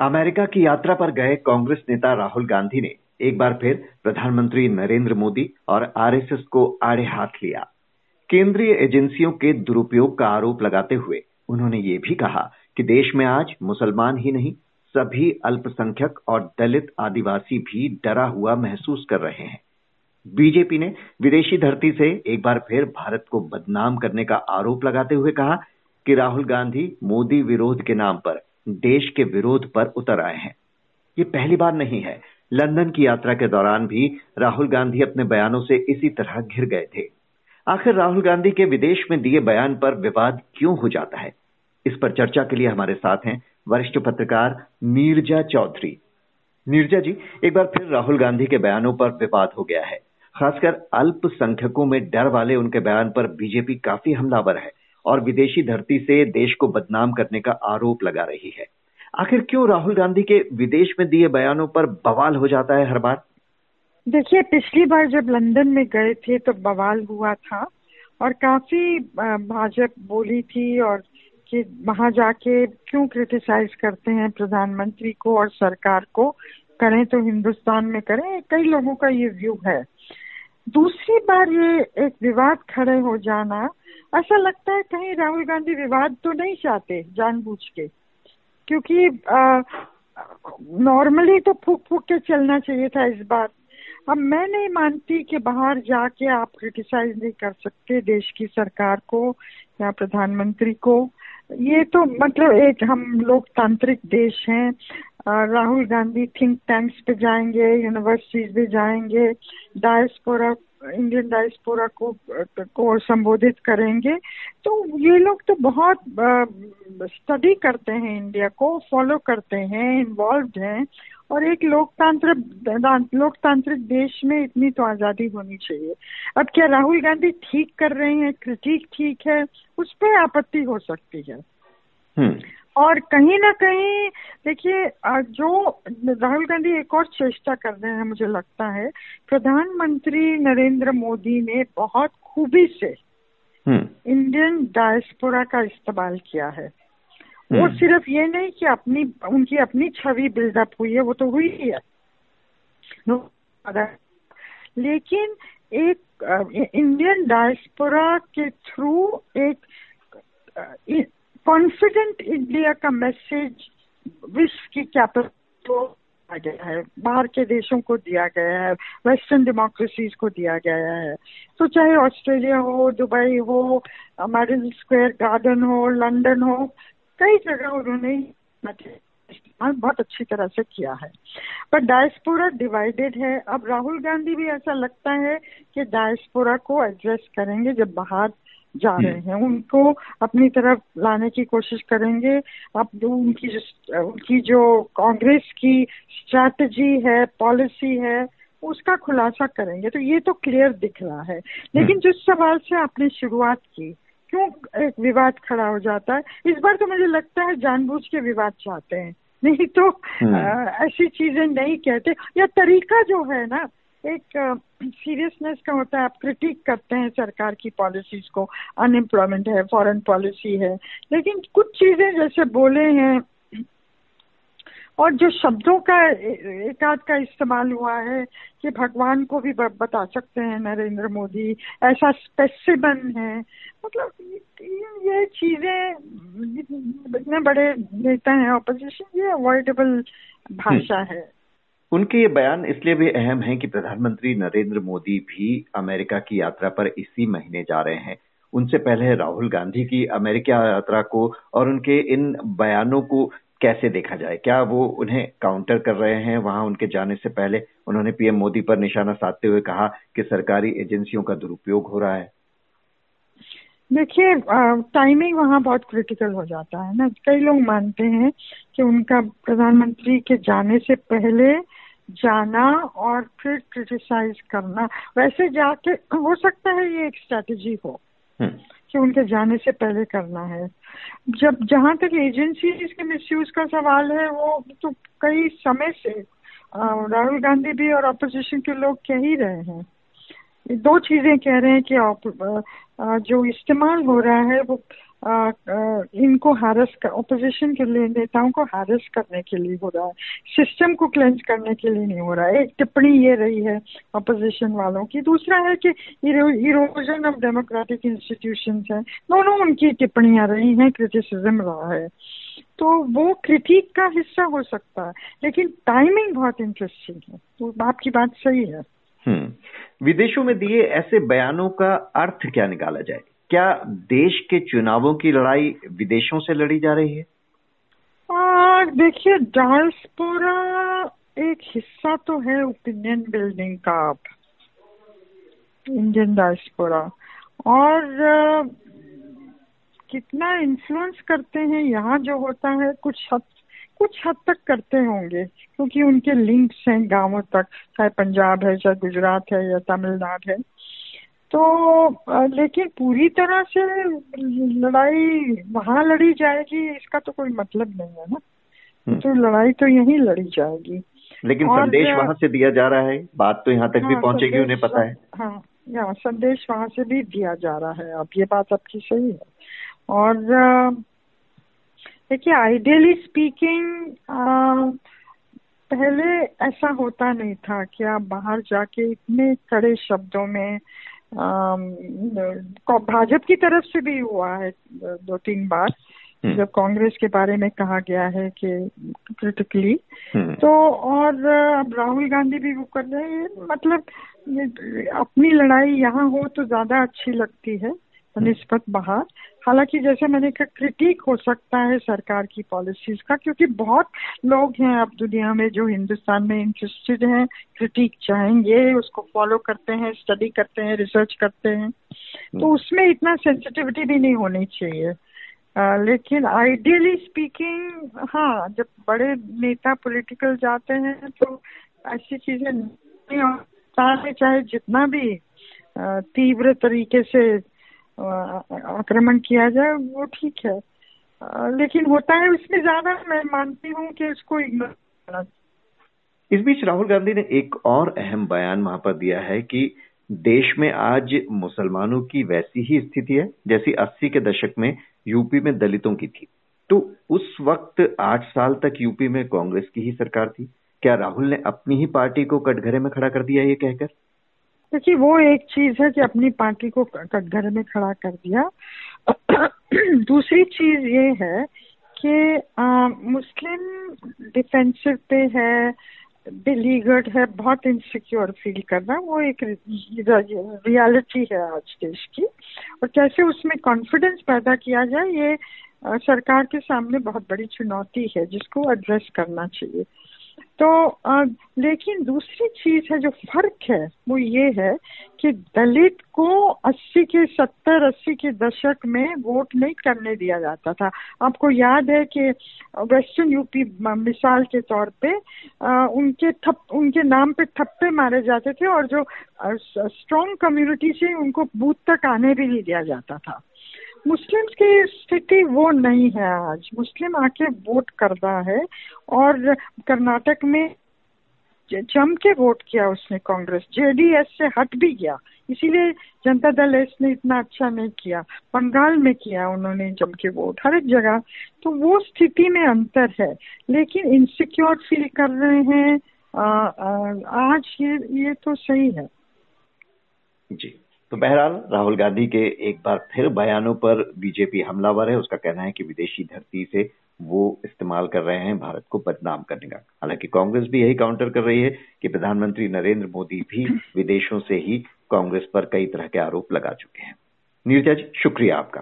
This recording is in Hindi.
अमेरिका की यात्रा पर गए कांग्रेस नेता राहुल गांधी ने एक बार फिर प्रधानमंत्री नरेंद्र मोदी और आरएसएस को आड़े हाथ लिया। केंद्रीय एजेंसियों के दुरुपयोग का आरोप लगाते हुए उन्होंने ये भी कहा कि देश में आज मुसलमान ही नहीं, सभी अल्पसंख्यक और दलित आदिवासी भी डरा हुआ महसूस कर रहे हैं। बीजेपी ने विदेशी धरती से एक बार फिर भारत को बदनाम करने का आरोप लगाते हुए कहा कि राहुल गांधी मोदी विरोध के नाम पर देश के विरोध पर उतर आए हैं। ये पहली बार नहीं है। लंदन की यात्रा के दौरान भी राहुल गांधी अपने बयानों से इसी तरह घिर गए थे। आखिर राहुल गांधी के विदेश में दिए बयान पर विवाद क्यों हो जाता है? इस पर चर्चा के लिए हमारे साथ हैं वरिष्ठ पत्रकार नीरजा चौधरी। नीरजा जी, एक बार फिर राहुल गांधी के बयानों पर विवाद हो गया है। खासकर अल्पसंख्यकों में डर वाले उनके बयान पर बीजेपी काफ़ी हमलावर है। और विदेशी धरती से देश को बदनाम करने का आरोप लगा रही है। आखिर क्यों राहुल गांधी के विदेश में दिए बयानों पर बवाल हो जाता है हर बार? देखिए, पिछली बार जब लंदन में गए थे तो बवाल हुआ था और काफ़ी भाजपा बोली थी और कि वहाँ जाके क्यों क्रिटिसाइज करते हैं प्रधानमंत्री को और सरकार को? करें तो हिंदुस्तान में करें, कई लोगों का ये व्यू है। दूसरी बार ये एक विवाद खड़े हो जाना ऐसा लगता है कहीं राहुल गांधी विवाद तो नहीं चाहते जानबूझ के, क्योंकि नॉर्मली तो फूक फूक के चलना चाहिए था इस बार। अब मैं नहीं मानती कि बाहर जाके आप क्रिटिसाइज नहीं कर सकते देश की सरकार को या प्रधानमंत्री को। ये तो मतलब एक हम लोकतांत्रिक देश हैं। राहुल गांधी थिंक टैंक्स पे जाएँगे यूनिवर्सिटीज पे जाएँगे डायस्पोरा इंडियन डायस्पोरा को को संबोधित करेंगे। तो ये लोग तो बहुत स्टडी करते हैं इंडिया को फॉलो करते हैं इन्वॉल्व हैं। और एक लोकतंत्र लोकतांत्रिक देश में इतनी तो आज़ादी होनी चाहिए। अब क्या राहुल गांधी ठीक कर रहे हैं? क्रिटिक ठीक है? उस पर आपत्ति हो सकती है। हम्म। और कहीं ना कहीं देखिए जो राहुल गांधी एक और चेष्टा कर रहे हैं मुझे लगता है प्रधानमंत्री नरेंद्र मोदी ने बहुत खूबी से हम्म। इंडियन डायस्पोरा का इस्तेमाल किया है वो हम्म। सिर्फ़ ये नहीं कि अपनी उनकी अपनी छवि बिल्डअप हुई है वो तो हुई ही है लेकिन एक इंडियन डायस्पोरा के थ्रू एक कॉन्फिडेंट इंडिया का मैसेज विश्व की कैपिटल को दिया गया है। बाहर के देशों को दिया गया है। वेस्टर्न डेमोक्रेसीज को दिया गया है। तो चाहे ऑस्ट्रेलिया हो दुबई हो मेडल स्क्वायर गार्डन हो लंदन हो, कई जगह उन्होंने इस्तेमाल बहुत अच्छी तरह से किया है। पर डायस्पोरा डिवाइडेड है। अब राहुल गांधी भी ऐसा लगता है कि डायस्पोरा को एड्रेस करेंगे जब बाहर जा। रहे हैं। उनको अपनी तरफ़ लाने की कोशिश करेंगे। अब जो उनकी जो उनकी जो कांग्रेस की स्ट्रैटेजी है पॉलिसी है उसका खुलासा करेंगे। तो ये तो क्लियर दिख रहा है। लेकिन हम्म। जिस सवाल से आपने शुरुआत की क्यों एक विवाद खड़ा हो जाता है? इस बार तो मुझे लगता है जानबूझ के विवाद चाहते हैं। नहीं तो हम्म। ऐसी चीज़ें नहीं कहते। या तरीका जो है ना एक सीरियसनेस का होता है आप क्रिटिक करते हैं सरकार की पॉलिसीज़ को अनएम्प्लॉयमेंट है फॉरेन पॉलिसी है लेकिन कुछ चीज़ें जैसे बोले हैं और जो शब्दों का एक आध का इस्तेमाल हुआ है कि भगवान को भी बता सकते हैं नरेंद्र मोदी ऐसा स्पेसिबन है मतलब ये चीज़ें इतने बड़े नेता हैं ऑपोजिशन ये अवॉइडेबल भाषा हम्म। है उनके ये बयान इसलिए भी अहम है कि प्रधानमंत्री नरेंद्र मोदी भी अमेरिका की यात्रा पर इसी महीने जा रहे हैं। उनसे पहले राहुल गांधी की अमेरिका यात्रा को और उनके इन बयानों को कैसे देखा जाए? क्या वो उन्हें काउंटर कर रहे हैं? वहाँ उनके जाने से पहले उन्होंने पीएम मोदी पर निशाना साधते हुए कहा कि सरकारी एजेंसियों का दुरुपयोग हो रहा है। देखिए टाइमिंग वहाँ बहुत क्रिटिकल हो जाता है ना। कई लोग मानते हैं कि उनका प्रधानमंत्री के जाने से पहले जाना और फिर क्रिटिसाइज करना। वैसे जाके हो सकता है ये एक स्ट्रेटेजी हो हम्म। कि उनके जाने से पहले करना है। जब जहाँ तक एजेंसी के मिसयूज का सवाल है वो तो कई समय से राहुल गांधी भी और अपोजिशन के लोग कह ही रहे हैं। दो चीज़ें कह रहे हैं कि आप जो इस्तेमाल हो रहा है वो आ, आ, इनको हारस कर ओपोजिशन के लिए नेताओं को हारस करने के लिए हो रहा है। सिस्टम को क्लेंज करने के लिए नहीं हो रहा है। एक टिप्पणी ये रही है अपोजिशन वालों की। दूसरा है कि इरोजन ऑफ़ डेमोक्रेटिक इंस्टीट्यूशन है। दोनों उनकी टिप्पणियाँ रही हैं क्रिटिसिज्म रहा है। तो वो क्रिटिक का हिस्सा हो सकता है लेकिन टाइमिंग बहुत इंटरेस्टिंग है। तो आपकी बात सही है। विदेशों में दिए ऐसे बयानों का अर्थ क्या निकाला जाए? क्या देश के चुनावों की लड़ाई विदेशों से लड़ी जा रही है? देखिए, डायस्पोरा एक हिस्सा तो है ओपिनियन बिल्डिंग का इंडियन डायस्पोरा और कितना इन्फ्लुएंस करते हैं, यहाँ जो होता है, कुछ हद कुछ हद तक करते होंगे क्योंकि उनके लिंक्स हैं गाँवों तक चाहे पंजाब है चाहे गुजरात है या तमिलनाडु है। तो लेकिन पूरी तरह से लड़ाई वहाँ लड़ी जाएगी इसका तो कोई मतलब नहीं है ना। हम्म। तो लड़ाई तो यहीं लड़ी जाएगी। लेकिन संदेश वहाँ से दिया जा रहा है बात तो यहाँ तक हाँ, भी पहुंचेगी उन्हें पता है। हाँ या संदेश वहाँ से भी दिया जा रहा है अब ये बात आपकी सही है। और देखिए आइडियली स्पीकिंग पहले ऐसा होता नहीं था कि आप बाहर जाके इतने कड़े शब्दों में भाजपा की तरफ़ से भी हुआ है दो तीन बार हम्म। जब कांग्रेस के बारे में कहा गया है कि क्रिटिकली हम्म। तो और अब राहुल गांधी भी वो कर रहे हैं मतलब अपनी लड़ाई यहाँ हो तो ज़्यादा अच्छी लगती है निस्बत बाहर हालाँकि जैसे मैंने कहा क्रिटिक हो सकता है सरकार की पॉलिसीज़ का क्योंकि बहुत लोग हैं अब दुनिया में जो हिंदुस्तान में इंटरेस्टेड हैं क्रिटिक चाहेंगे उसको फॉलो करते हैं स्टडी करते हैं रिसर्च करते हैं। तो हम्म। उसमें इतना सेंसिटिविटी भी नहीं होनी चाहिए। आ, लेकिन आइडियली स्पीकिंग हाँ जब बड़े नेता पॉलिटिकल जाते हैं तो ऐसी चीज़ें नहीं चाहे जितना भी तीव्र तरीके से आक्रमण किया जाए, वो ठीक है। लेकिन होता है, उसमें ज़्यादा मैं मानती हूँ कि उसको इग्नोर करना इस बीच राहुल गांधी ने एक और अहम बयान वहाँ पर दिया है कि देश में आज मुसलमानों की वैसी ही स्थिति है, जैसी अस्सी के दशक में यूपी में दलितों की थी। तो उस वक्त आठ साल तक यूपी में कांग्रेस की ही सरकार थी। क्या राहुल ने अपनी ही पार्टी को कटघरे में खड़ा कर दिया ये कहकर? देखिए, वो एक चीज़ है कि अपनी पार्टी को कटघरे में खड़ा कर दिया। दूसरी चीज़ ये है कि मुस्लिम डिफेंसिव पे है बिलीगड है, बहुत इनसिक्योर फील कर रहा है। वो एक रियलिटी है आज देश की। और कैसे उसमें कॉन्फिडेंस पैदा किया जाए, ये सरकार के सामने बहुत बड़ी चुनौती है, जिसको एड्रेस करना चाहिए। तो आ, लेकिन दूसरी चीज़ है जो फ़र्क है वो ये है कि दलित को 80 के 70 80 के दशक में वोट नहीं करने दिया जाता था। आपको याद है कि वेस्टर्न यूपी मिसाल के तौर पे आ, उनके थप उनके नाम पे थप्पे मारे जाते थे और जो स्ट्रॉन्ग कम्युनिटी से उनको बूथ तक आने भी नहीं दिया जाता था। मुस्लिम की स्थिति वो नहीं है आज। मुस्लिम आके वोट कर रहा है और कर्नाटक में जम के वोट किया उसने कांग्रेस। जेडीएस से हट भी गया। इसीलिए जनता दल एस ने इतना अच्छा नहीं किया। बंगाल में किया उन्होंने जम के वोट हर एक जगह। तो वो स्थिति में अंतर है। लेकिन इनसिक्योर फील कर रहे हैं। आ, आ, आज ये ये तो सही है। जी। तो बहरहाल, राहुल गांधी के एक बार फिर बयानों पर बीजेपी हमलावर है। उसका कहना है कि विदेशी धरती से वो इस्तेमाल कर रहे हैं भारत को बदनाम करने का। हालाँकि कांग्रेस भी यही काउंटर कर रही है कि प्रधानमंत्री नरेंद्र मोदी भी विदेशों से ही कांग्रेस पर कई तरह के आरोप लगा चुके हैं। नीरजा शुक्रिया आपका।